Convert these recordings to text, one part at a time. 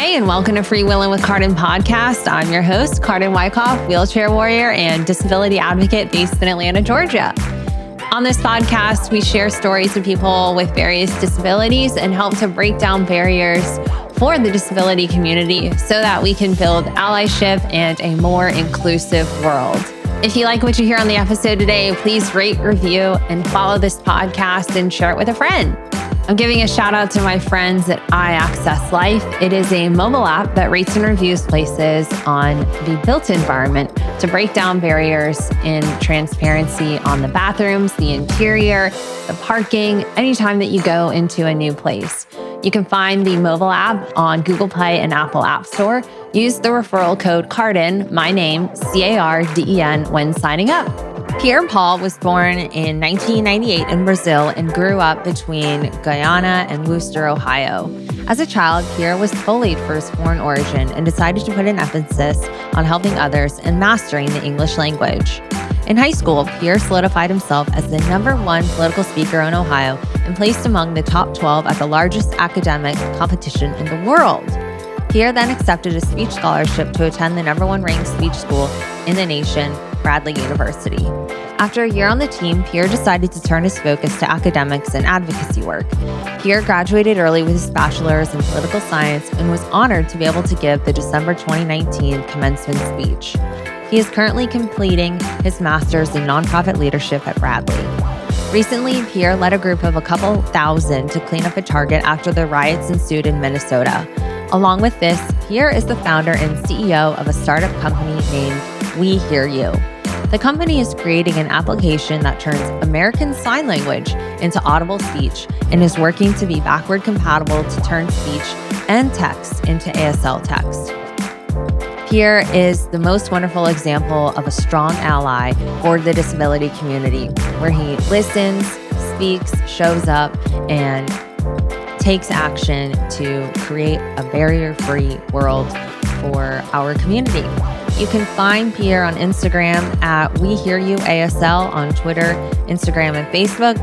Hey, and welcome to Freewheeling with Carden podcast. I'm your host, Carden Wyckoff, wheelchair warrior and disability advocate based in Atlanta, Georgia. On this podcast, we share stories of people with various disabilities and help to break down barriers for the disability community so that we can build allyship and a more inclusive world. If you like what you hear on the episode today, please rate, review, and follow this podcast and share it with a friend. I'm giving a shout out to my friends at iAccess Life. It is a mobile app that rates and reviews places on the built environment to break down barriers in transparency on the bathrooms, the interior, the parking, anytime that you go into a new place. You can find the mobile app on Google Play and Apple App Store. Use the referral code CARDEN, my name, C A R D E N, when signing up. Pierre Paul was born in 1998 in Brazil and grew up between Guyana and Wooster, Ohio. As a child, Pierre was bullied for his foreign origin and decided to put an emphasis on helping others and mastering the English language. In high school, Pierre solidified himself as the number one political speaker in Ohio and placed among the top 12 at the largest academic competition in the world. Pierre then accepted a speech scholarship to attend the number one ranked speech school in the nation, Bradley University. After a year on the team, Pierre decided to turn his focus to academics and advocacy work. Pierre graduated early with his bachelor's in political science and was honored to be able to give the December 2019 commencement speech. He is currently completing his master's in nonprofit leadership at Bradley. Recently, Pierre led a group of a couple thousand to clean up a Target after the riots ensued in Minnesota. Along with this, Pierre is the founder and CEO of a startup company named We Hear You. The company is creating an application that turns American Sign Language into audible speech and is working to be backward compatible to turn speech and text into ASL text. Pierre is the most wonderful example of a strong ally for the disability community, where he listens, speaks, shows up, and takes action to create a barrier free world for our community. You can find Pierre on Instagram at We Hear You ASL on Twitter, Instagram, and Facebook,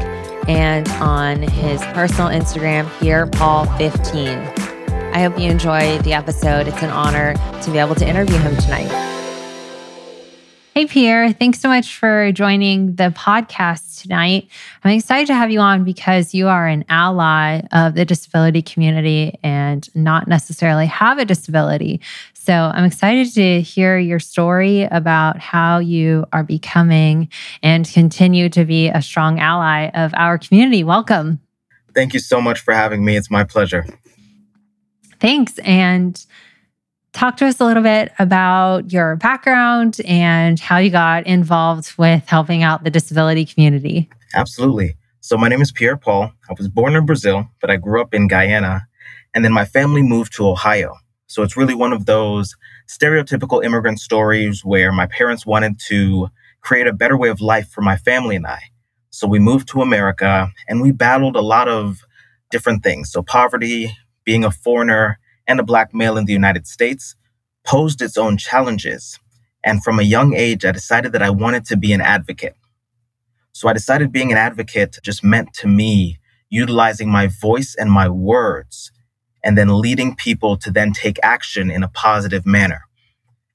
and on his personal Instagram, Pierre Paul 15. I hope you enjoy the episode. It's an honor to be able to interview him tonight. Hey, Pierre, thanks so much for joining the podcast tonight. I'm excited to have you on because you are an ally of the disability community and not necessarily have a disability. So I'm excited to hear your story about how you are becoming and continue to be a strong ally of our community. Welcome. Thank you so much for having me. It's my pleasure. Thanks. And talk to us a little bit about your background and how you got involved with helping out the disability community. Absolutely. So, my name is Pierre Paul. I was born in Brazil, but I grew up in Guyana. And then my family moved to Ohio. So it's really one of those stereotypical immigrant stories where my parents wanted to create a better way of life for my family and I. So we moved to America and we battled a lot of different things. So poverty, being a foreigner, and a black male in the United States posed its own challenges. And from a young age, I decided that I wanted to be an advocate. So I decided being an advocate just meant to me utilizing my voice and my words and then leading people to then take action in a positive manner.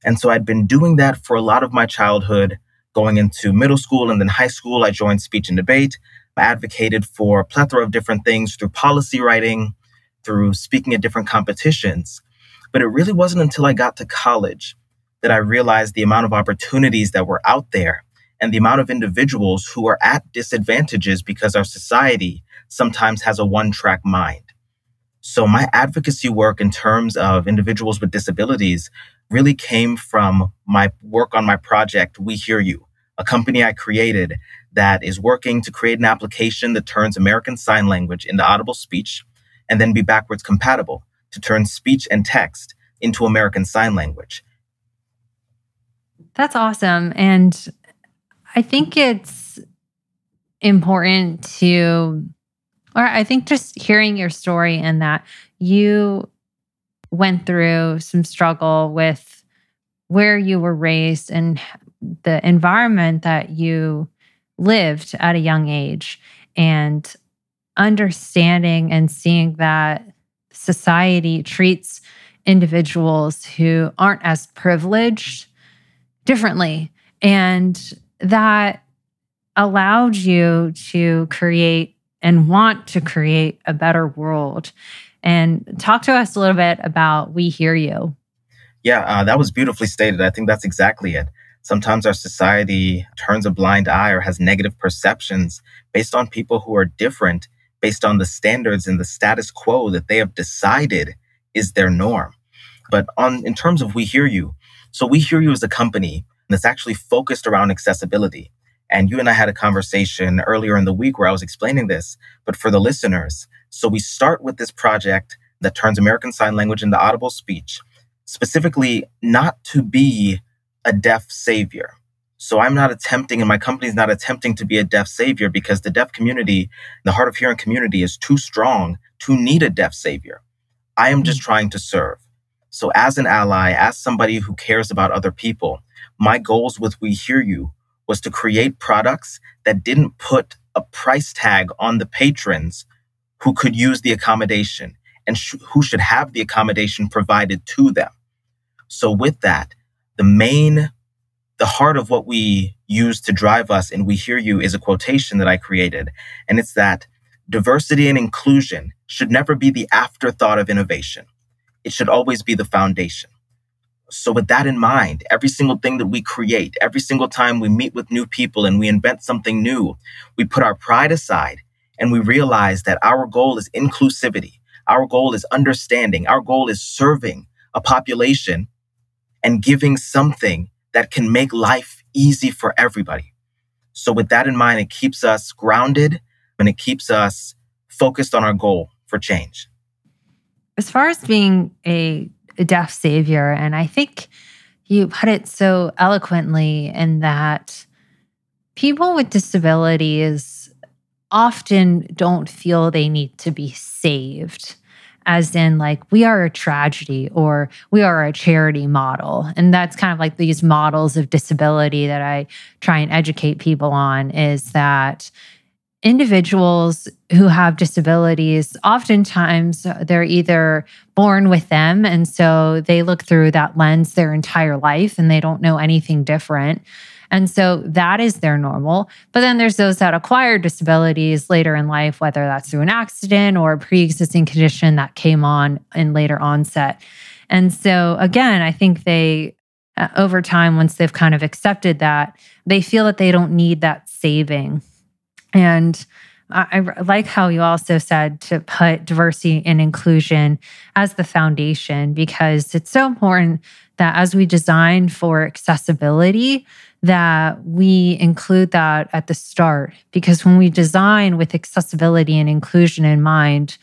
And so I'd been doing that for a lot of my childhood. Going into middle school and then high school, I joined speech and debate. I advocated for a plethora of different things through policy writing, through speaking at different competitions. But it really wasn't until I got to college that I realized the amount of opportunities that were out there and the amount of individuals who are at disadvantages because our society sometimes has a one track mind. So my advocacy work in terms of individuals with disabilities really came from my work on my project, We Hear You, a company I created that is working to create an application that turns American Sign Language into audible speech and then be backwards compatible to turn speech and text into American Sign Language. That's awesome. And I think it's important to or I think just hearing your story and that you went through some struggle with where you were raised and the environment that you lived at a young age and understanding and seeing that society treats individuals who aren't as privileged differently. And that allowed you to create and want to create a better world. And talk to us a little bit about We Hear You. Yeah, uh, that was beautifully stated. I think that's exactly it. Sometimes our society turns a blind eye or has negative perceptions based on people who are different, based on the standards and the status quo that they have decided is their norm. But on in terms of We Hear You, so We Hear You as a company that's actually focused around accessibility. And you and I had a conversation earlier in the week where I was explaining this, but for the listeners. So we start with this project that turns American Sign Language into audible speech, specifically not to be a deaf savior. So I'm not attempting, and my company is not attempting to be a deaf savior because the deaf community, the hard of hearing community is too strong to need a deaf savior. I am just mm. trying to serve. So as an ally, as somebody who cares about other people, my goals with We Hear You was to create products that didn't put a price tag on the patrons who could use the accommodation and sh- who should have the accommodation provided to them. So, with that, the main, the heart of what we use to drive us and we hear you is a quotation that I created. And it's that diversity and inclusion should never be the afterthought of innovation. It should always be the foundation. So, with that in mind, every single thing that we create, every single time we meet with new people and we invent something new, we put our pride aside and we realize that our goal is inclusivity. Our goal is understanding. Our goal is serving a population and giving something that can make life easy for everybody. So, with that in mind, it keeps us grounded and it keeps us focused on our goal for change. As far as being a deaf savior. And I think you put it so eloquently in that people with disabilities often don't feel they need to be saved as in like we are a tragedy or we are a charity model and that's kind of like these models of disability that i try and educate people on is that individuals who have disabilities, oftentimes they're either born with them. And so they look through that lens their entire life and they don't know anything different. And so that is their normal. But then there's those that acquire disabilities later in life, whether that's through an accident or a pre existing condition that came on in later onset. And so, again, I think they, uh, over time, once they've kind of accepted that, they feel that they don't need that saving and I, I like how you also said to put diversity and inclusion as the foundation because it's so important that as we design for accessibility, that we include that at the start. Because when we design with accessibility and inclusion in mind,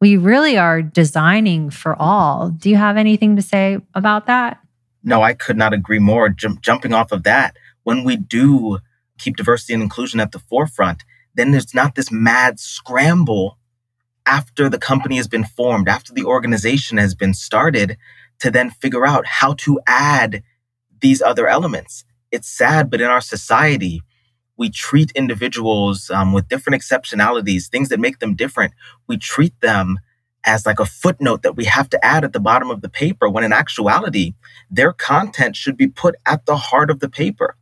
we really are designing for all. Do you have anything to say about that? No, I could not agree more. Jumping off of that, when we do keep diversity and inclusion at the forefront, then there's not this mad scramble after the company has been formed, after the organization has been started, to then figure out how to add these other elements. It's sad, but in our society, we treat individuals um, with different exceptionalities, things that make them different. We treat them as like a footnote that we have to add at the bottom of the paper, when in actuality, their content should be put at the heart of the paper.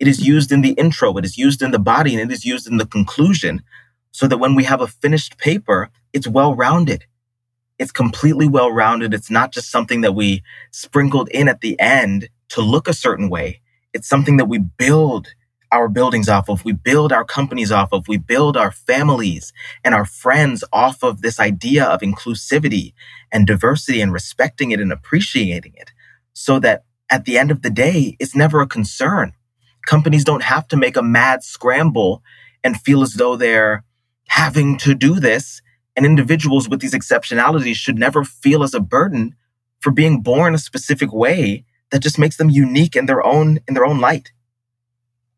It is used in the intro, it is used in the body, and it is used in the conclusion so that when we have a finished paper, it's well rounded. It's completely well rounded. It's not just something that we sprinkled in at the end to look a certain way. It's something that we build our buildings off of, we build our companies off of, we build our families and our friends off of this idea of inclusivity and diversity and respecting it and appreciating it so that at the end of the day, it's never a concern companies don't have to make a mad scramble and feel as though they're having to do this. And individuals with these exceptionalities should never feel as a burden for being born a specific way that just makes them unique in their own in their own light.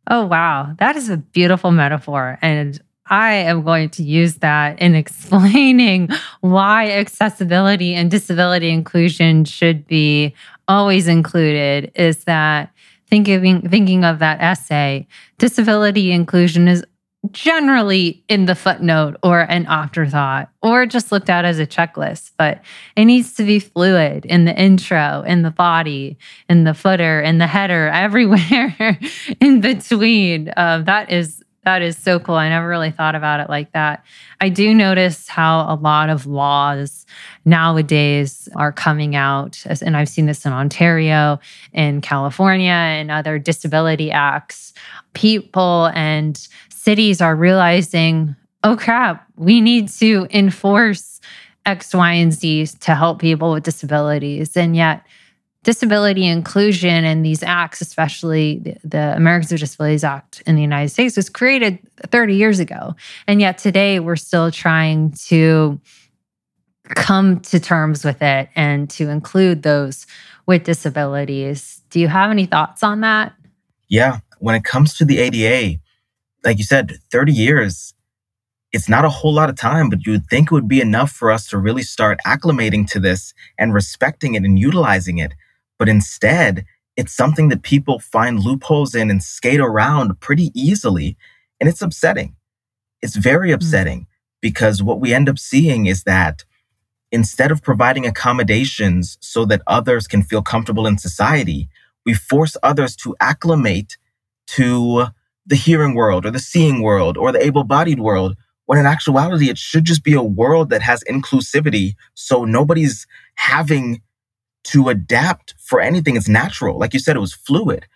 Oh wow, that is a beautiful metaphor and I am going to use that in explaining why accessibility and disability inclusion should be always included is that thinking thinking of that essay, disability inclusion is generally in the footnote or an afterthought or just looked at as a checklist, but it needs to be fluid in the intro, in the body, in the footer, in the header, everywhere in between. Uh, that is that is so cool. I never really thought about it like that. I do notice how a lot of laws nowadays are coming out, and I've seen this in Ontario, in California, and other disability acts. People and cities are realizing, oh crap, we need to enforce X, Y, and Z to help people with disabilities. And yet, disability inclusion and these acts, especially the, the, Americans with Disabilities Act in the United States, was created 30 years ago. And yet today we're still trying to come to terms with it and to include those with disabilities. Do you have any thoughts on that? Yeah. When it comes to the ADA, like you said, 30 years, it's not a whole lot of time, but you'd think it would be enough for us to really start acclimating to this and respecting it and utilizing it. But instead, it's something that people find loopholes in and skate around pretty easily. And it's upsetting. It's very hmm. upsetting because what we end up seeing is that instead of providing accommodations so that others can feel comfortable in society, we force others to acclimate to the hearing world or the seeing world or the able bodied world, when in actuality, it should just be a world that has inclusivity. So nobody's having to adapt for anything. It's natural. Like you said, it was fluid.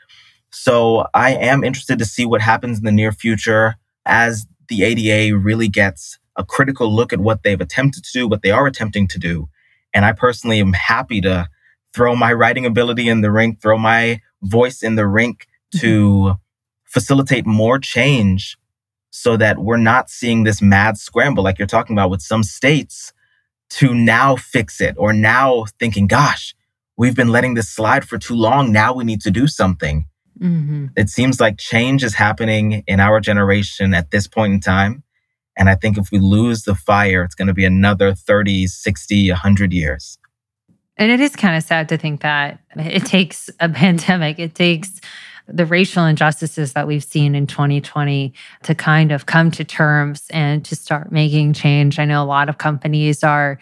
So I am interested to see what happens in the near future as the ADA really gets a critical look at what they've attempted to do, what they are attempting to do. And I personally am happy to throw my writing ability in the rink, throw my voice in the rink to mm-hmm facilitate more change so that we're not seeing this mad scramble like you're talking about with some states to now fix it or now thinking, gosh, we've been letting this slide for too long. Now we need to do something. Mm-hmm. It seems like change is happening in our generation at this point in time. And I think if we lose the fire, it's going to be another 30, 60, 100 years. And it is kind of sad to think that it takes a pandemic, it takes the racial injustices that we've seen in 2020 to kind of come to terms and to start making change. I know a lot of companies are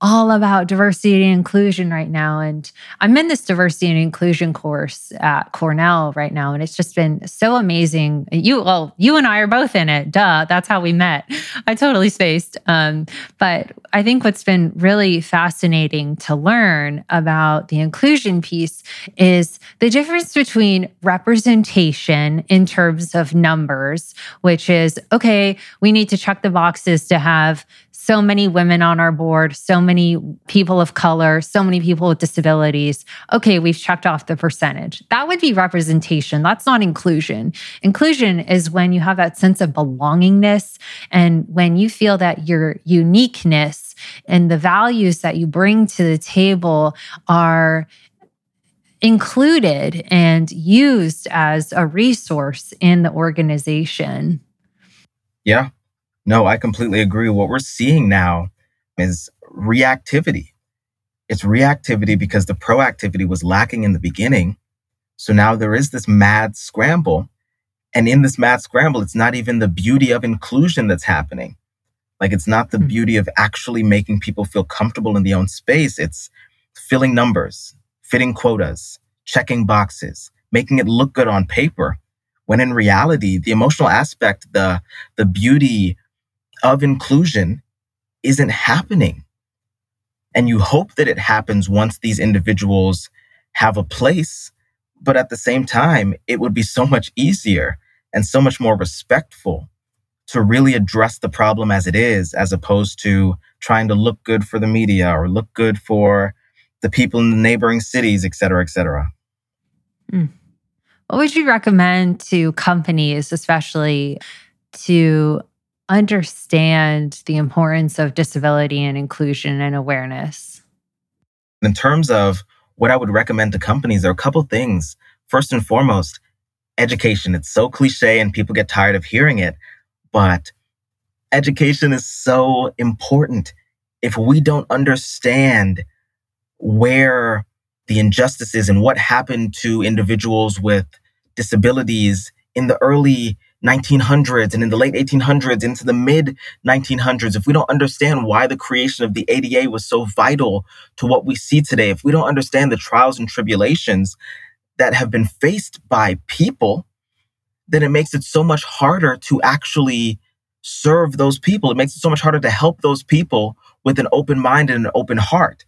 all about diversity and inclusion right now. And I'm in this diversity and inclusion course at Cornell right now. And it's just been so amazing. You, well, you and I are both in it. Duh. That's how we met. I totally spaced. Um, but I think what's been really fascinating to learn about the inclusion piece is the difference between representation in terms of numbers, which is okay, we need to check the boxes to have so many women on our board, so many people of color, so many people with disabilities. Okay, we've checked off the percentage. That would be representation. That's not inclusion. Inclusion is when you have that sense of belongingness and when you feel that your uniqueness and the values that you bring to the table are included and used as a resource in the organization. Yeah, no, I completely agree. What we're seeing now is reactivity. It's reactivity because the proactivity was lacking in the beginning. So now there is this mad scramble. And in this mad scramble, it's not even the beauty of inclusion that's happening. Like it's not the mm-hmm. beauty of actually making people feel comfortable in their own space. It's filling numbers, fitting quotas, checking boxes, making it look good on paper. When in reality, the emotional aspect, the, the beauty of inclusion isn't happening. And you hope that it happens once these individuals have a place. But at the same time, it would be so much easier and so much more respectful to really address the problem as it is, as opposed to trying to look good for the media or look good for the people in the neighboring cities, et cetera, et cetera. Mm. What would you recommend to companies, especially to understand the importance of disability and inclusion and awareness? In terms of what I would recommend to companies, there are a couple things. First and foremost, education. It's so cliche and people get tired of hearing it, but education is so important. If we don't understand where the injustices and what happened to individuals with disabilities in the early 1900s and in the late 1800s into the mid 1900s, if we don't understand why the creation of the ADA was so vital to what we see today, if we don't understand the trials and tribulations that have been faced by people, then it makes it so much harder to actually serve those people. It makes it so much harder to help those people with an open mind and an open heart.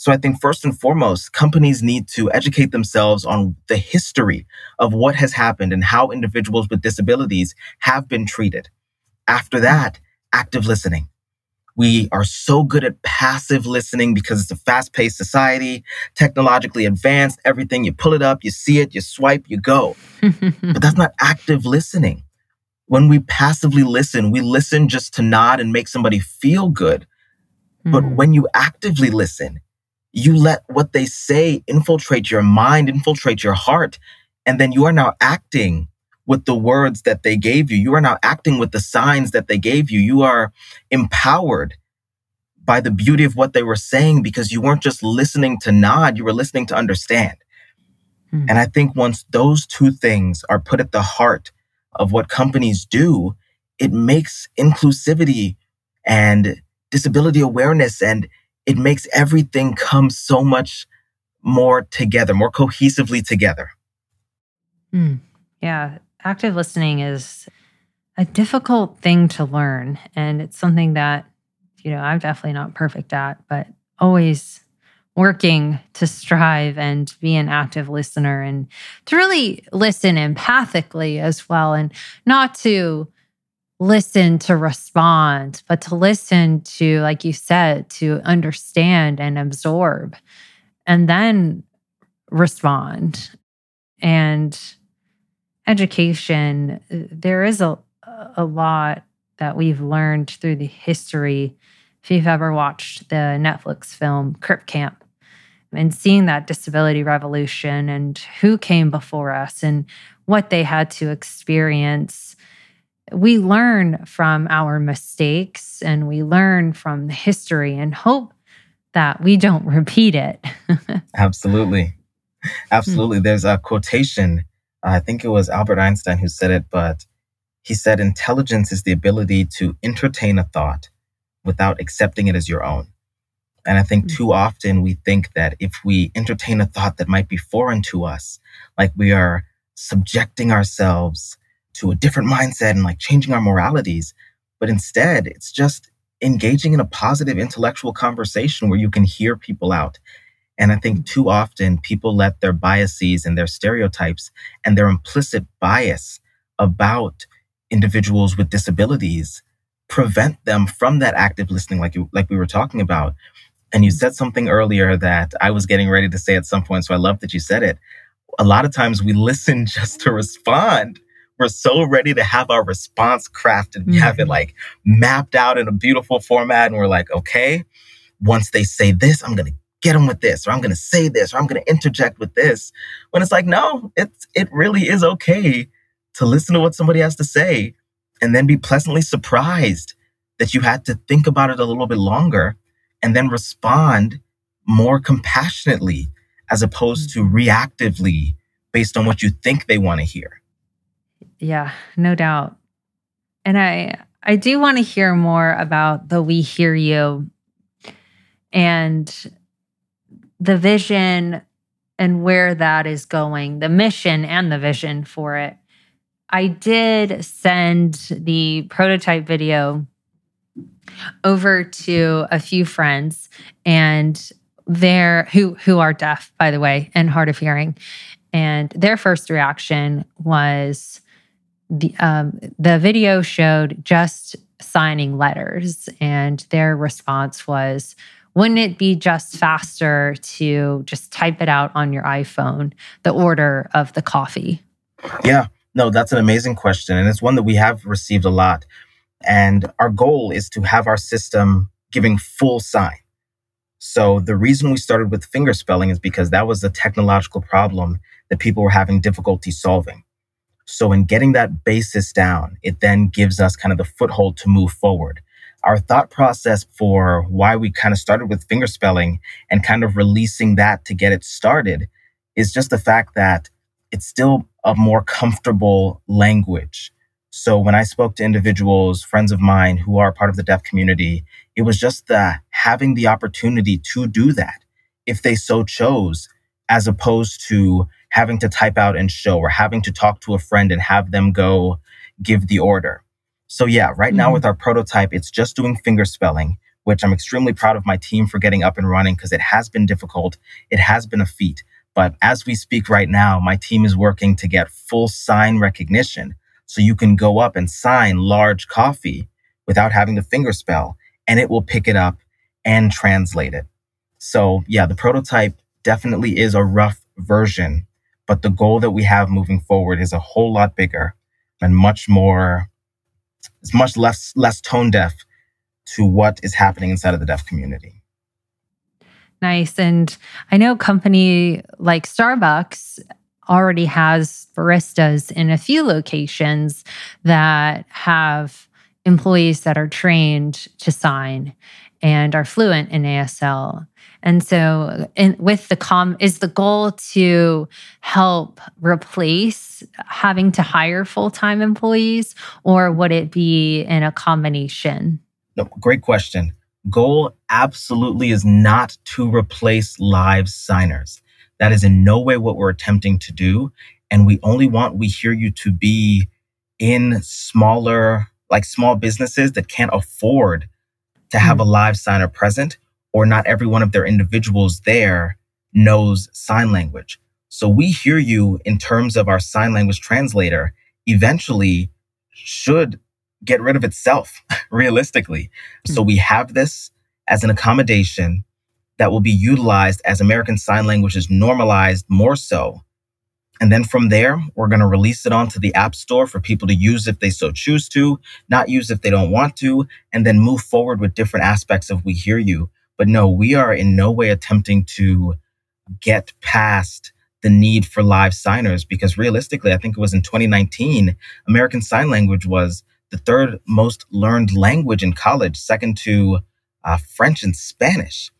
So I think first and foremost, companies need to educate themselves on the history of what has happened and how individuals with disabilities have been treated. After that, active listening. We are so good at passive listening because it's a fast paced society, technologically advanced, everything. You pull it up, you see it, you swipe, you go. but that's not active listening. When we passively listen, we listen just to nod and make somebody feel good. But mm. when you actively listen, you let what they say infiltrate your mind, infiltrate your heart, and then you are now acting with the words that they gave you. You are now acting with the signs that they gave you. You are empowered by the beauty of what they were saying because you weren't just listening to nod, you were listening to understand. Hmm. And I think once those two things are put at the heart of what companies do, it makes inclusivity and disability awareness and it makes everything come so much more together, more cohesively together. Mm, yeah. Active listening is a difficult thing to learn. And it's something that, you know, I'm definitely not perfect at, but always working to strive and be an active listener and to really listen empathically as well and not to listen to respond, but to listen to, like you said, to understand and absorb and then respond. And education, there is a, a lot that we've learned through the history. If you've ever watched the Netflix film Crip Camp and seeing that disability revolution and who came before us and what they had to experience we learn from our mistakes and we learn from the history and hope that we don't repeat it. Absolutely. Absolutely. Hmm. There's a quotation. I think it was Albert Einstein who said it, but he said, Intelligence is the ability to entertain a thought without accepting it as your own. And I think hmm. too often we think that if we entertain a thought that might be foreign to us, like we are subjecting ourselves to a different mindset and like changing our moralities. But instead, it's just engaging in a positive intellectual conversation where you can hear people out. And I think too often people let their biases and their stereotypes and their implicit bias about individuals with disabilities prevent them from that active listening like you like we were talking about. And you said something earlier that I was getting ready to say at some point, so I love that you said it. A lot of times we listen just to respond we're so ready to have our response crafted. We mm-hmm. have it mm-hmm. like mapped out in a beautiful format. And we're like, okay, once they say this, I'm going to get them with this, or I'm going to say this, or I'm going to interject with this. When it's like, no, it's, it really is okay to listen to what somebody has to say and then be pleasantly surprised that you had to think about it a little bit longer and then respond more compassionately as opposed to mm-hmm. reactively based on what you think they want to hear. Yeah, no doubt. And I I do want to hear more about the We Hear You and the vision and where that is going, the mission and the vision for it. I did send the prototype video over to a few friends and their who who are deaf by the way and hard of hearing and their first reaction was the um, the video showed just signing letters, and their response was, "Wouldn't it be just faster to just type it out on your iPhone, the order of the coffee?" Yeah, no, that's an amazing question, and it's one that we have received a lot. And our goal is to have our system giving full sign. So the reason we started with finger spelling is because that was a technological problem that people were having difficulty solving. So, in getting that basis down, it then gives us kind of the foothold to move forward. Our thought process for why we kind of started with fingerspelling and kind of releasing that to get it started is just the fact that it's still a more comfortable language So when I spoke to individuals, friends of mine who are part of the deaf community, it was just the having the opportunity to do that if they so chose, as opposed to having to type out and show or having to talk to a friend and have them go give the order. So yeah, right mm-hmm. now with our prototype, it's just doing finger spelling, which I'm extremely proud of my team for getting up and running because it has been difficult. It has been a feat. But as we speak right now, my team is working to get full sign recognition. So you can go up and sign large coffee without having to finger spell and it will pick it up and translate it. So yeah, the prototype definitely is a rough version, but the goal that we have moving forward is a whole lot bigger and much more it's much less less tone deaf to what is happening inside of the deaf community. Nice. And I know company like Starbucks already has baristas in a few locations that have employees that are trained to sign and are fluent in ASL. And so, in, with the com, is the goal to help replace having to hire full time employees, or would it be in a combination? No, great question. Goal absolutely is not to replace live signers. That is in no way what we're attempting to do. And we only want We Hear You to be in smaller, like small businesses that can't afford to have mm-hmm. a live signer present or not every one of their individuals there knows sign language. So we hear you in terms of our sign language translator eventually should get rid of itself realistically. Mm-hmm. So we have this as an accommodation that will be utilized as American Sign Language is normalized more so. And then from there, we're going to release it onto the App Store for people to use if they so choose to, not use if they don't want to, and then move forward with different aspects of We Hear You but no, we are in no way attempting to get past the need for live signers because realistically, I think it was in 2019, American Sign Language was the third most learned language in college, second to uh, French and Spanish.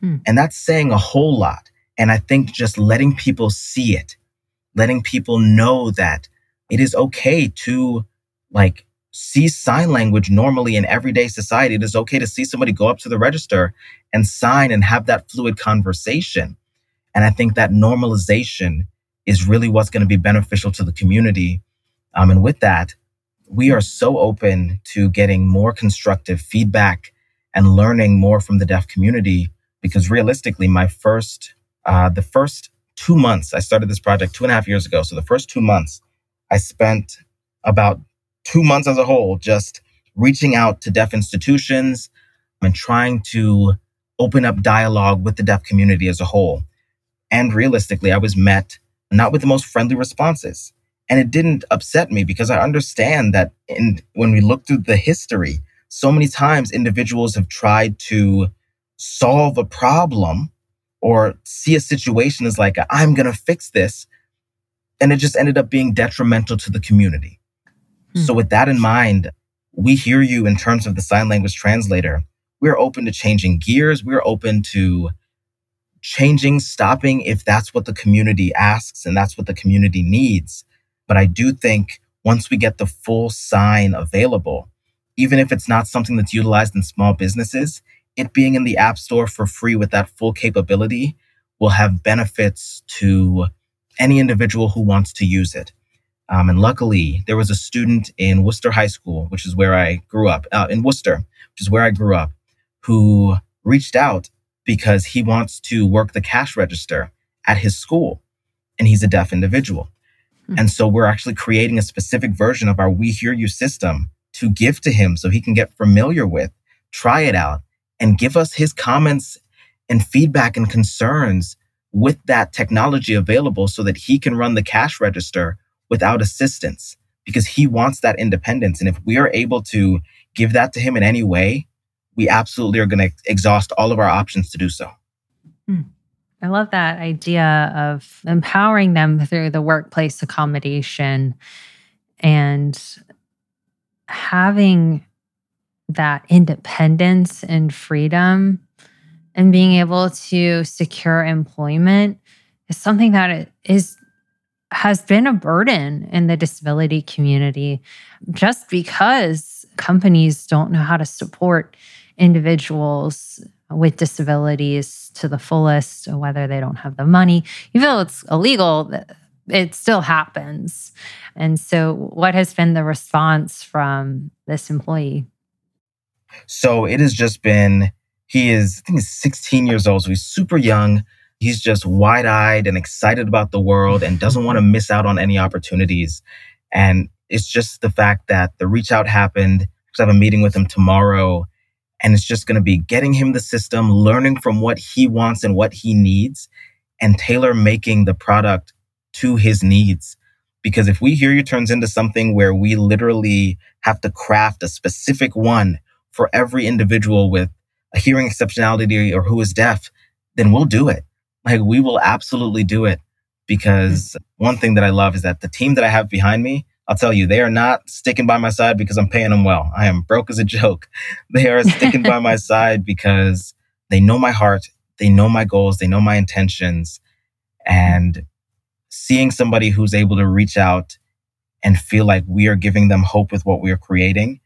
Hmm. And that's saying a whole lot. And I think just letting people see it, letting people know that it is okay to like see sign language normally in everyday society. It is okay to see somebody go up to the register and sign and have that fluid conversation. And I think that normalization is really what's going to be beneficial to the community. Um, and with that, we are so open to getting more constructive feedback and learning more from the deaf community because realistically, my first, uh, the first two months, I started this project two and a half years ago. So the first two months, I spent about two months as a whole just reaching out to deaf institutions and trying to open up dialogue with the deaf community as a whole. And realistically, I was met not with the most friendly responses. And it didn't upset me because I understand that in, when we look through the history, so many times individuals have tried to solve a problem or see a situation as like, I'm going to fix this. And it just ended up being detrimental to the community. So, hmm. with that in mind, we hear you in terms of the sign language translator. We're open to changing gears. We're open to changing, stopping if that's what the community asks and that's what the community needs. But I do think once we get the full sign available, even if it's not something that's utilized in small businesses, it being in the App Store for free with that full capability will have benefits to any individual who wants to use it. Um, and luckily, there was a student in Wooster High School, which is where I grew up, uh, in Wooster, which is where I grew up, who reached out because he wants to work the cash register at his school. And he's a deaf individual. Mm-hmm. And so we're actually creating a specific version of our We Hear You system to give to him so he can get familiar with, try it out, and give us his comments and feedback and concerns with that technology available so that he can run the cash register without assistance because he wants that independence. And if we are able to give that to him in any way, we absolutely are going to exhaust all of our options to do so. Hmm. I love that idea of empowering them through the workplace accommodation and having that independence and freedom and being able to secure employment is something that is has been a burden in the disability community just because companies don't know how to support individuals with disabilities to the fullest, whether they don't have the money. Even though it's illegal, it still happens. And so, what has been the response from this employee? So, it has just been, he is, I think he's 16 years old. So, he's super young. He's just wide eyed and excited about the world and doesn't want to mm-hmm. miss out on any opportunities. And it's just the fact that the reach out happened because I have a meeting with him tomorrow. And it's just going to be getting him the system, learning from what he wants and what he needs, and tailor making the product to his needs. Because if we hear you turns into something where we literally have to craft a specific one for every individual with a hearing exceptionality or who is deaf, then we'll do it. Like we will absolutely do it because one thing that I love is that the team that I have behind me, I'll tell you, they are not sticking by my side because I'm paying them well. I am broke as a joke. They are sticking by my side because they know my heart, they know my goals, they know my intentions. And seeing somebody who's able to reach out and feel like we are giving them hope with what we are creating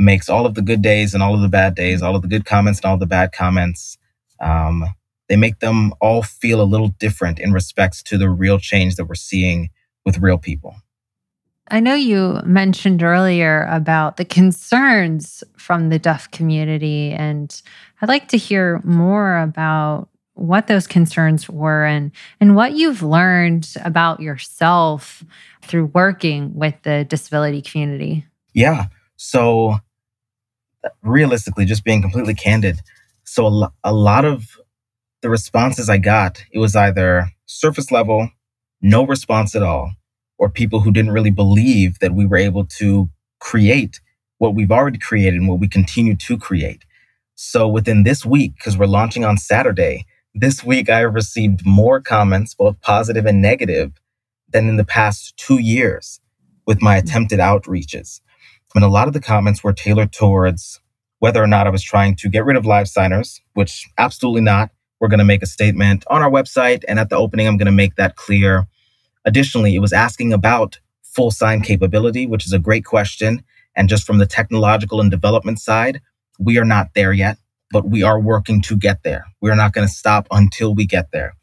makes all of the good days and all of the bad days, all of the good comments and all the bad comments, um, they make them all feel a little different in respects to the real change that we're seeing with real people. I know you mentioned earlier about the concerns from the deaf community, and I'd like to hear more about what those concerns were and, and what you've learned about yourself through working with the disability community. Yeah. So, realistically, just being completely candid, so a, lo- a lot of the responses I got, it was either surface level, no response at all, or people who didn't really believe that we were able to create what we've already created and what we continue to create. So within this week, because we're launching on Saturday, this week I have received more comments, both positive and negative, than in the past two years with my mm-hmm. attempted outreaches. And a lot of the comments were tailored towards whether or not I was trying to get rid of live signers, which absolutely not. We're going to make a statement on our website. And at the opening, I'm going to make that clear. Additionally, it was asking about full sign capability, which is a great question. And just from the technological and development side, we are not there yet, but we are working to get there. We're not going to stop until we get there.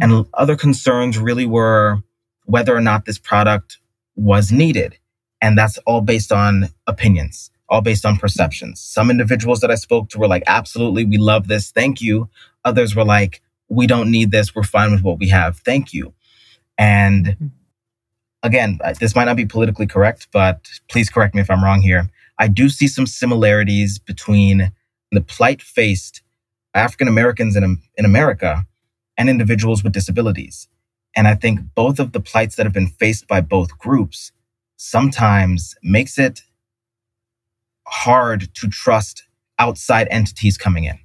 And other concerns really were whether or not this product was needed. And that's all based on opinions, all based on perceptions. Some individuals that I spoke to were like, absolutely, we love this. Thank you. Others were like, we don't need this. We're fine with what we have. Thank you. And again, this might not be politically correct, but please correct me if I'm wrong here. I do see some similarities between the plight faced African Americans in, in America and individuals with disabilities. And I think both of the plights that have been faced by both groups sometimes makes it hard to trust outside entities coming in.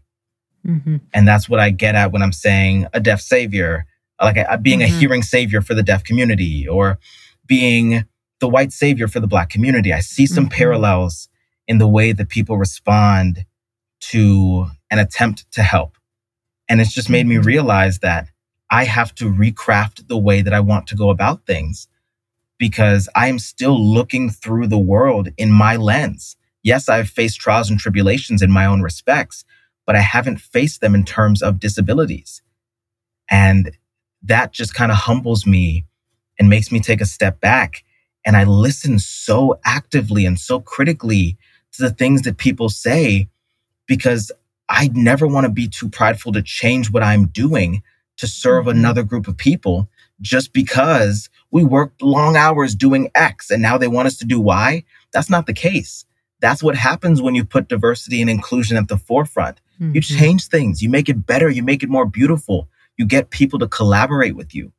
Mm-hmm. And that's what I get at when I'm saying a deaf savior, like a, being mm-hmm. a hearing savior for the deaf community or being the white savior for the black community. I see some mm-hmm. parallels in the way that people respond to an attempt to help. And it's just made me mm-hmm. realize that I have to recraft the way that I want to go about things because I am still looking through the world in my lens. Yes, I've faced trials and tribulations in my own respects, but I haven't faced them in terms of disabilities. And that just kind of humbles me and makes me take a step back. And I listen so actively and so critically to the things that people say because I never want to be too prideful to change what I'm doing to serve mm-hmm. another group of people just because we worked long hours doing X and now they want us to do Y. That's not the case. That's what happens when you put diversity and inclusion at the forefront. Mm-hmm. You change things, you make it better, you make it more beautiful, you get people to collaborate with you.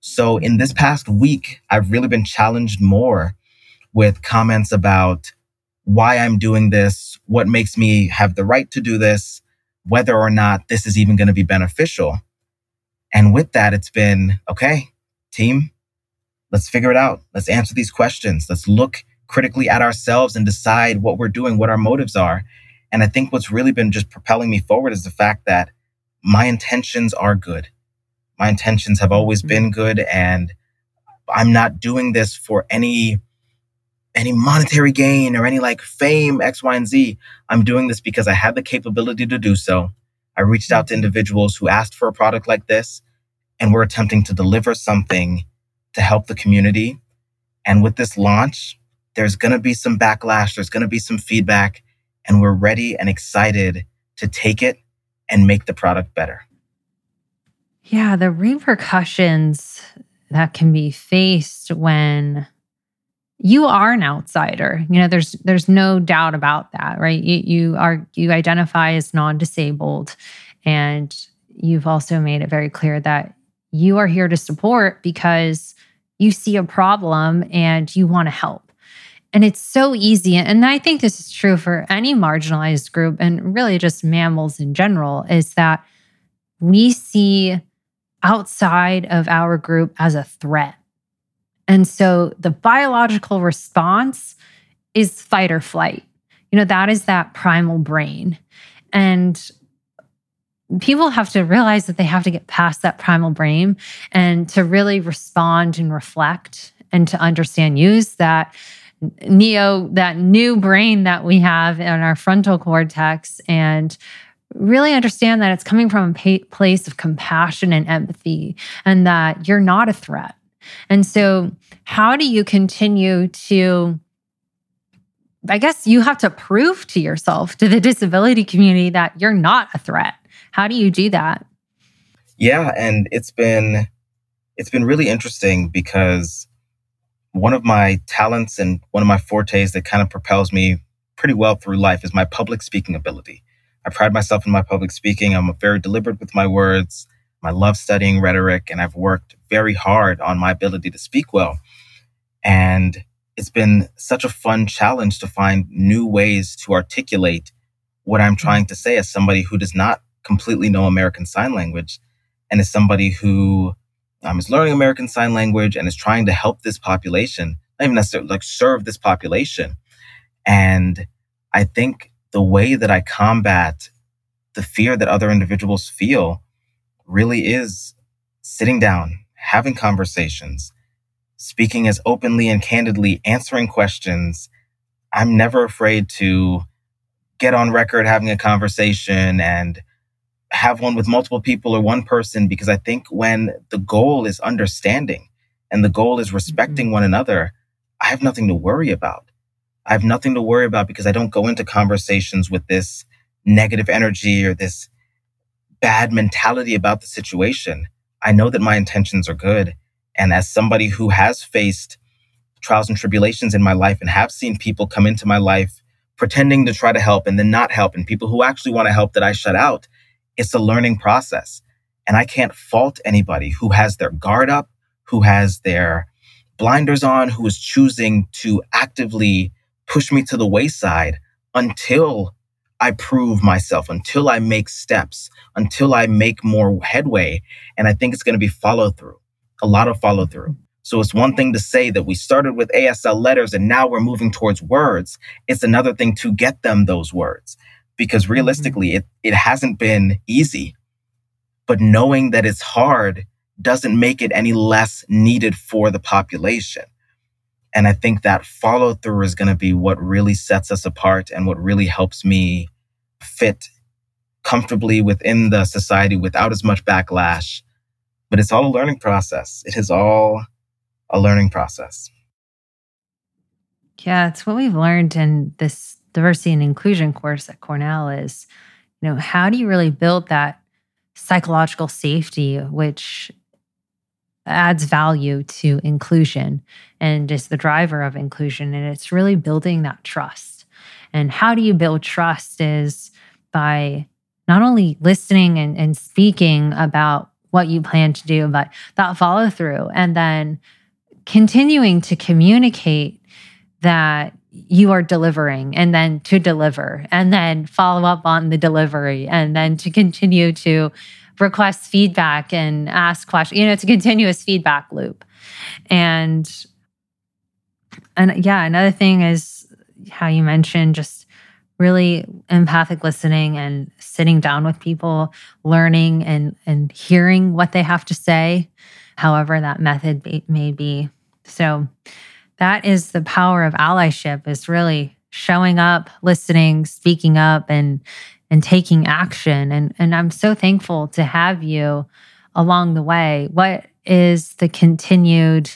So, in this past week, I've really been challenged more with comments about why I'm doing this, what makes me have the right to do this, whether or not this is even going to be beneficial. And with that, it's been okay, team, let's figure it out. Let's answer these questions. Let's look critically at ourselves and decide what we're doing, what our motives are. And I think what's really been just propelling me forward is the fact that my intentions are good. My intentions have always mm-hmm. been good. And I'm not doing this for any any monetary gain or any like fame X, Y, and Z. I'm doing this because I have the capability to do so. I reached out to individuals who asked for a product like this, and we're attempting to deliver something to help the community. And with this launch, there's going to be some backlash, there's going to be some feedback, and we're ready and excited to take it and make the product better. Yeah, the repercussions that can be faced when you are an outsider. You know, there's there's no doubt about that, right? You, you are you identify as non-disabled and you've also made it very clear that you are here to support because you see a problem and you want to help. And it's so easy. And I think this is true for any marginalized group and really just mammals in general is that we see outside of our group as a threat. And so the biological response is fight or flight. You know, that is that primal brain. And people have to realize that they have to get past that primal brain and to really respond and reflect and to understand use that neo that new brain that we have in our frontal cortex and really understand that it's coming from a place of compassion and empathy and that you're not a threat and so how do you continue to I guess you have to prove to yourself, to the disability community, that you're not a threat. How do you do that? Yeah, and it's been it's been really interesting because one of my talents and one of my fortes that kind of propels me pretty well through life is my public speaking ability. I pride myself in my public speaking. I'm very deliberate with my words. I love studying rhetoric and I've worked very hard on my ability to speak well. And it's been such a fun challenge to find new ways to articulate what I'm trying to say as somebody who does not completely know American Sign Language and is somebody who um, is learning American Sign Language and is trying to help this population, not even necessarily like serve this population. And I think the way that I combat the fear that other individuals feel really is sitting down, having conversations, speaking as openly and candidly, answering questions. I'm never afraid to get on record having a conversation and have one with multiple people or one person because I think when the goal is understanding and the goal is respecting mm-hmm. one another, I have nothing to worry about. I have nothing to worry about because I don't go into conversations with this negative energy or this bad mentality about the situation. I know that my intentions are good. And as somebody who has faced trials and tribulations in my life and have seen people come into my life pretending to try to help and then not help, and people who actually want to help that I shut out, it's a learning process. And I can't fault anybody who has their guard up, who has their blinders on, who is choosing to actively push me to the wayside until I prove myself, until I make steps, until I make more headway. And I think it's going to be follow through, a lot of follow through. So it's one thing to say that we started with ASL letters and now we're moving towards words. It's another thing to get them those words because mm-hmm. realistically, it, it hasn't been easy. But knowing that it's hard doesn't make it any less needed for the population. And I think that follow through is going to be what really sets us apart and what really helps me fit comfortably within the society without as much backlash. But it's all a learning process. It is all a learning process. Yeah, it's what we've learned in this diversity and inclusion course at Cornell is, you know, how do you really build that psychological safety, which adds value to inclusion and is the driver of inclusion. And it's really building that trust. And how do you build trust is by not only listening and, and speaking about what you plan to do, but that follow through and then continuing to communicate that you are delivering and then to deliver and then follow up on the delivery and then to continue to request feedback and ask questions. You know, it's a continuous feedback loop. And and yeah, another thing is how you mentioned just really empathic listening and sitting down with people, learning and and hearing what they have to say, however that method may be. So that is the power of allyship is really showing up, listening, speaking up and and taking action. And and I'm so thankful to have you along the way. What is the continued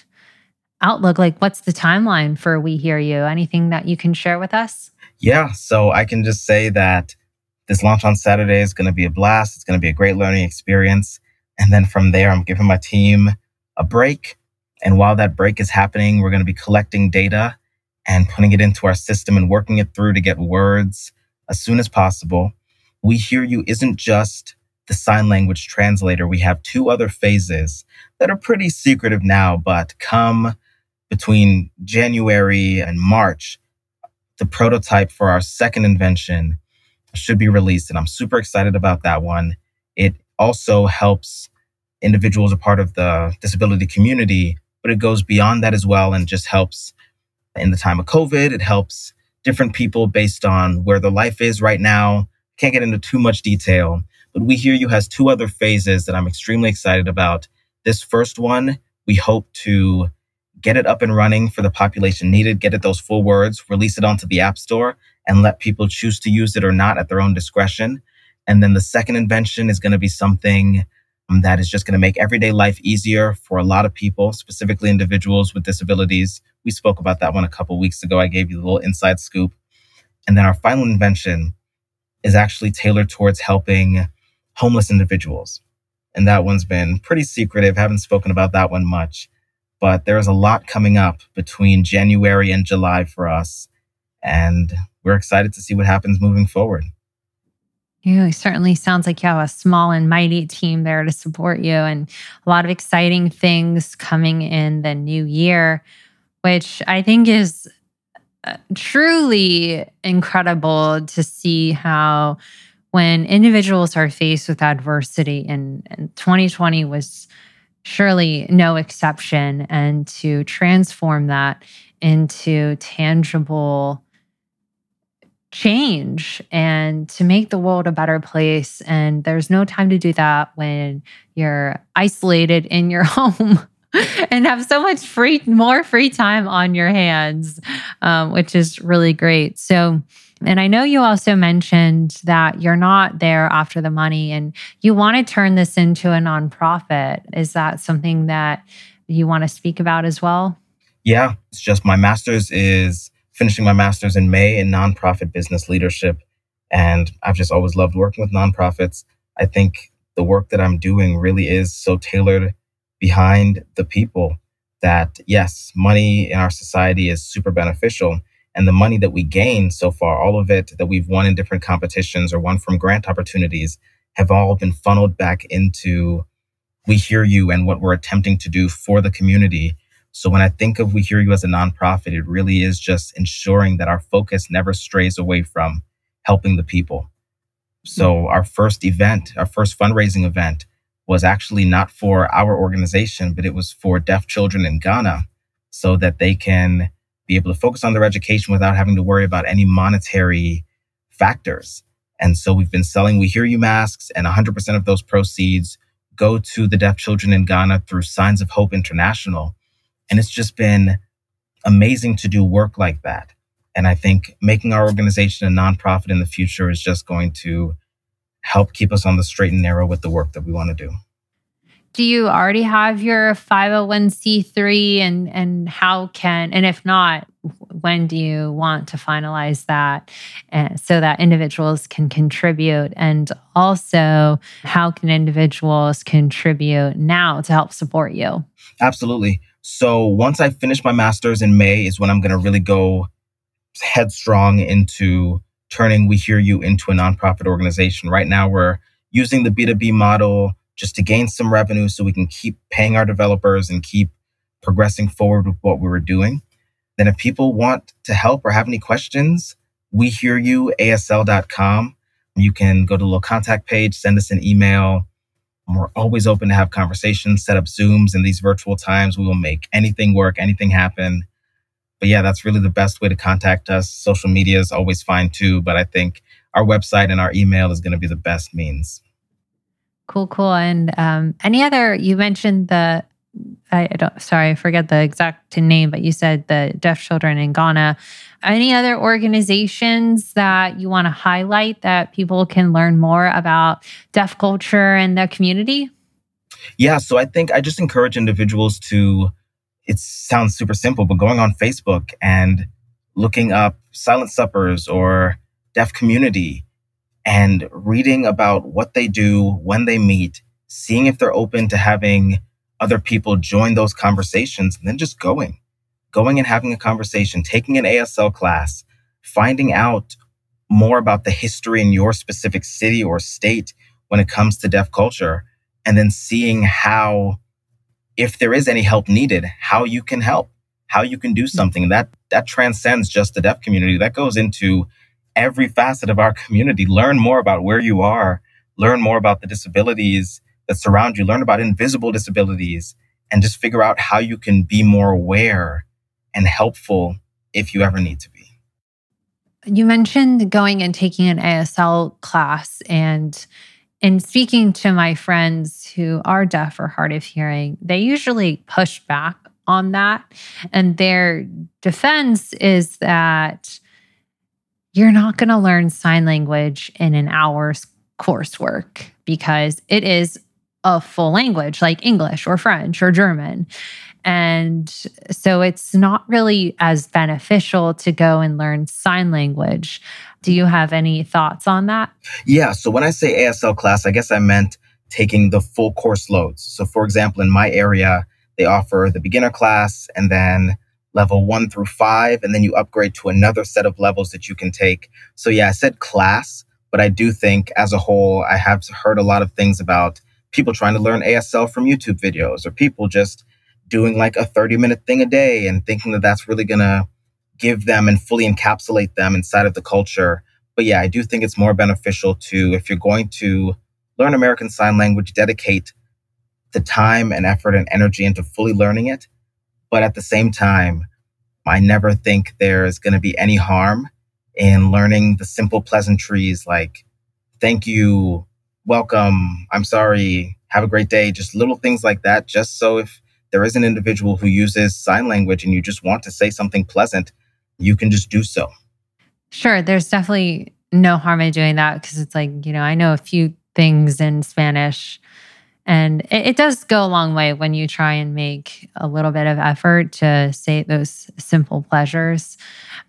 outlook? Like what's the timeline for We Hear You? Anything that you can share with us? Yeah, so I can just say that this launch on Saturday is going to be a blast. It's going to be a great learning experience. And then from there, I'm giving my team a break. And while that break is happening, we're going to be collecting data and putting it into our system and working it through to get words as soon as possible. We Hear You isn't just the sign language translator. We have two other phases that are pretty secretive now, but come between January and March, the prototype for our second invention should be released. And I'm super excited about that one. It also helps individuals a part of the disability community, but it goes beyond that as well and just helps in the time of COVID. It helps different people based on where their life is right now. Can't get into too much detail, but We Hear You has two other phases that I'm extremely excited about. This first one, we hope to get it up and running for the population needed, get it those full words, release it onto the App Store, and let people choose to use it or not at their own discretion. And then the second invention is going to be something Um, that is just going to make everyday life easier for a lot of people, specifically individuals with disabilities. We spoke about that one a couple weeks ago. I gave you the little inside scoop. And then our final invention is actually tailored towards helping homeless individuals. And that one's been pretty secretive. Haven't spoken about that one much. But there is a lot coming up between January and July for us. And we're excited to see what happens moving forward. It certainly sounds like you have a small and mighty team there to support you and a lot of exciting things coming in the new year, which I think is uh, truly incredible to see how when individuals are faced with adversity and, and 2020 was surely no exception and to transform that into tangible change and to make the world a better place. And there's no time to do that when you're isolated in your home. and have so much free, more free time on your hands, um, which is really great. So, and I know you also mentioned that you're not there after the money and you want to turn this into a nonprofit. Is that something that you want to speak about as well? Yeah, it's just my master's is finishing my master's in May in nonprofit business leadership. And I've just always loved working with nonprofits. I think the work that I'm doing really is so tailored behind the people that, yes, money in our society is super beneficial. And the money that we gain so far, all of it that we've won in different competitions or won from grant opportunities, have all been funneled back into We Hear You and what we're attempting to do for the community so when I think of We Hear You as a nonprofit, it really is just ensuring that our focus never strays away from helping the people. So mm-hmm. our first event, our first fundraising event was actually not for our organization, but it was for deaf children in Ghana so that they can be able to focus on their education without having to worry about any monetary factors. And so we've been selling We Hear You masks, and 100% of those proceeds go to the deaf children in Ghana through Signs of Hope International, and it's just been amazing to do work like that. And I think making our organization a nonprofit in the future is just going to help keep us on the straight and narrow with the work that we want to do. Do you already have your 501c3 and and how can and if not when do you want to finalize that eh, so that individuals can contribute and also how can individuals contribute now to help support you? Absolutely. So once I finish my master's in May is when I'm going to really go headstrong into turning We Hear You into a nonprofit organization. Right now, we're using the B2B model just to gain some revenue so we can keep paying our developers and keep progressing forward with what we were doing. Then, if people want to help or have any questions, we hear you, asl.com. You can go to the little contact page, send us an email, we're always open to have conversations, set up Zooms in these virtual times. We will make anything work, anything happen. But yeah, that's really the best way to contact us. Social media is always fine too, but I think our website and our email is going to be the best means. Cool, cool. And um, any other, you mentioned the I don't, sorry, I forget the exact name, but you said the deaf children in Ghana. Any other organizations that you want to highlight that people can learn more about deaf culture and the community? Yeah, so I think I just encourage individuals to, it sounds super simple, but going on Facebook and looking up silent suppers or deaf community and reading about what they do when they meet, seeing if they're open to having other people join those conversations, and then just going, going and having a conversation, taking an ASL class, finding out more about the history in your specific city or state when it comes to deaf culture, and then seeing how, if there is any help needed, how you can help, how you can do something that that transcends just the deaf community. That goes into every facet of our community. Learn more about where you are, learn more about the disabilities that surround you, learn about invisible disabilities, and just figure out how you can be more aware and helpful if you ever need to be. You mentioned going and taking an ASL class and in speaking to my friends who are deaf or hard of hearing, they usually push back on that. And their defense is that you're not going to learn sign language in an hour's coursework because it is a full language like English or French or German. And so it's not really as beneficial to go and learn sign language. Do you have any thoughts on that? Yeah. So when I say ASL class, I guess I meant taking the full course loads. So, for example, in my area, they offer the beginner class and then level one through five, and then you upgrade to another set of levels that you can take. So, yeah, I said class, but I do think as a whole, I have heard a lot of things about people trying to learn ASL from YouTube videos or people just doing like a 30 minute thing a day and thinking that that's really going to give them and fully encapsulate them inside of the culture. But yeah, I do think it's more beneficial to, if you're going to learn American Sign Language, dedicate the time and effort and energy into fully learning it. But at the same time, I never think there's going to be any harm in learning the simple pleasantries like, thank you, welcome, I'm sorry, have a great day, just little things like that, just so if there is an individual who uses sign language and you just want to say something pleasant, you can just do so. Sure. There's definitely no harm in doing that because it's like, you know, I know a few things in Spanish and it, it, does go a long way when you try and make a little bit of effort to say those simple pleasures.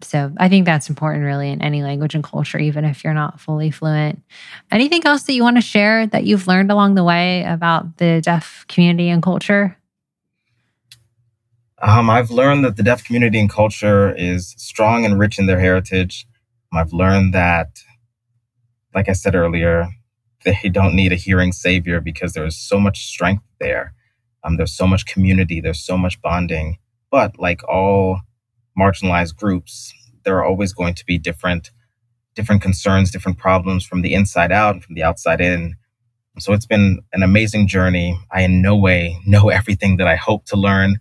So I think that's important, really, in any language and culture, even if you're not fully fluent. Anything else that you want to share that you've learned along the way about the deaf community and culture? Um, I've learned that the deaf community and culture is strong and rich in their heritage. I've learned that, like I said earlier, they don't need a hearing savior because there is so much strength there. Um, there's so much community, there's so much bonding. But like all marginalized groups, there are always going to be different different concerns, different problems from the inside out and from the outside in. So it's been an amazing journey. I in no way know everything that I hope to learn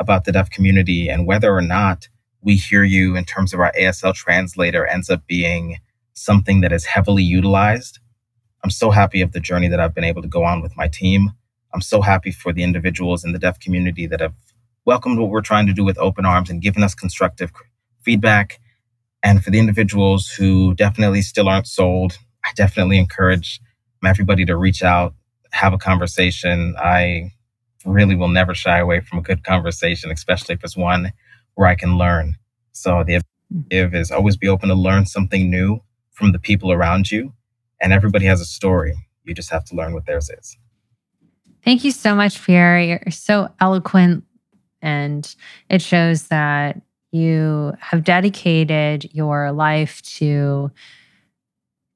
about the deaf community and whether or not we hear you in terms of our ASL translator ends up being something that is heavily utilized I'm so happy of the journey that I've been able to go on with my team. I'm so happy for the individuals in the deaf community that have welcomed what we're trying to do with open arms and given us constructive feedback. And for the individuals who definitely still aren't sold, I definitely encourage everybody to reach out, have a conversation. I really will never shy away from a good conversation, especially if it's one where I can learn. So the objective is always be open to learn something new from the people around you and everybody has a story. You just have to learn what theirs is. Thank you so much, Pierre. You're so eloquent, and it shows that you have dedicated your life to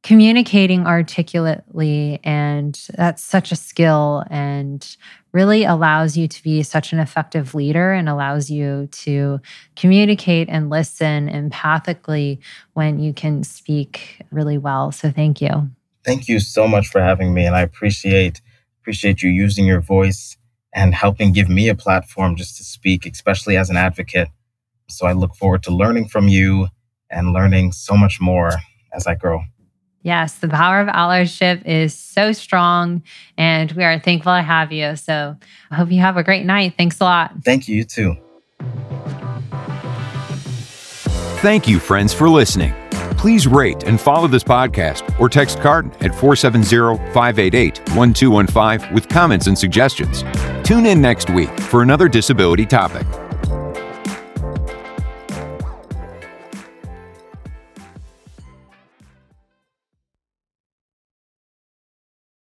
communicating articulately and that's such a skill and really allows you to be such an effective leader and allows you to communicate and listen empathically when you can speak really well. So thank you. Thank you so much for having me and i appreciate appreciate you using your voice and helping give me a platform just to speak especially as an advocate. So i look forward to learning from you and learning so much more as i grow Yes, the power of allyship is so strong, and we are thankful to have you. So I hope you have a great night. Thanks a lot. Thank you, you too. Thank you, friends, for listening. Please rate and follow this podcast or text Carden at 470 588 1215 with comments and suggestions. Tune in next week for another disability topic.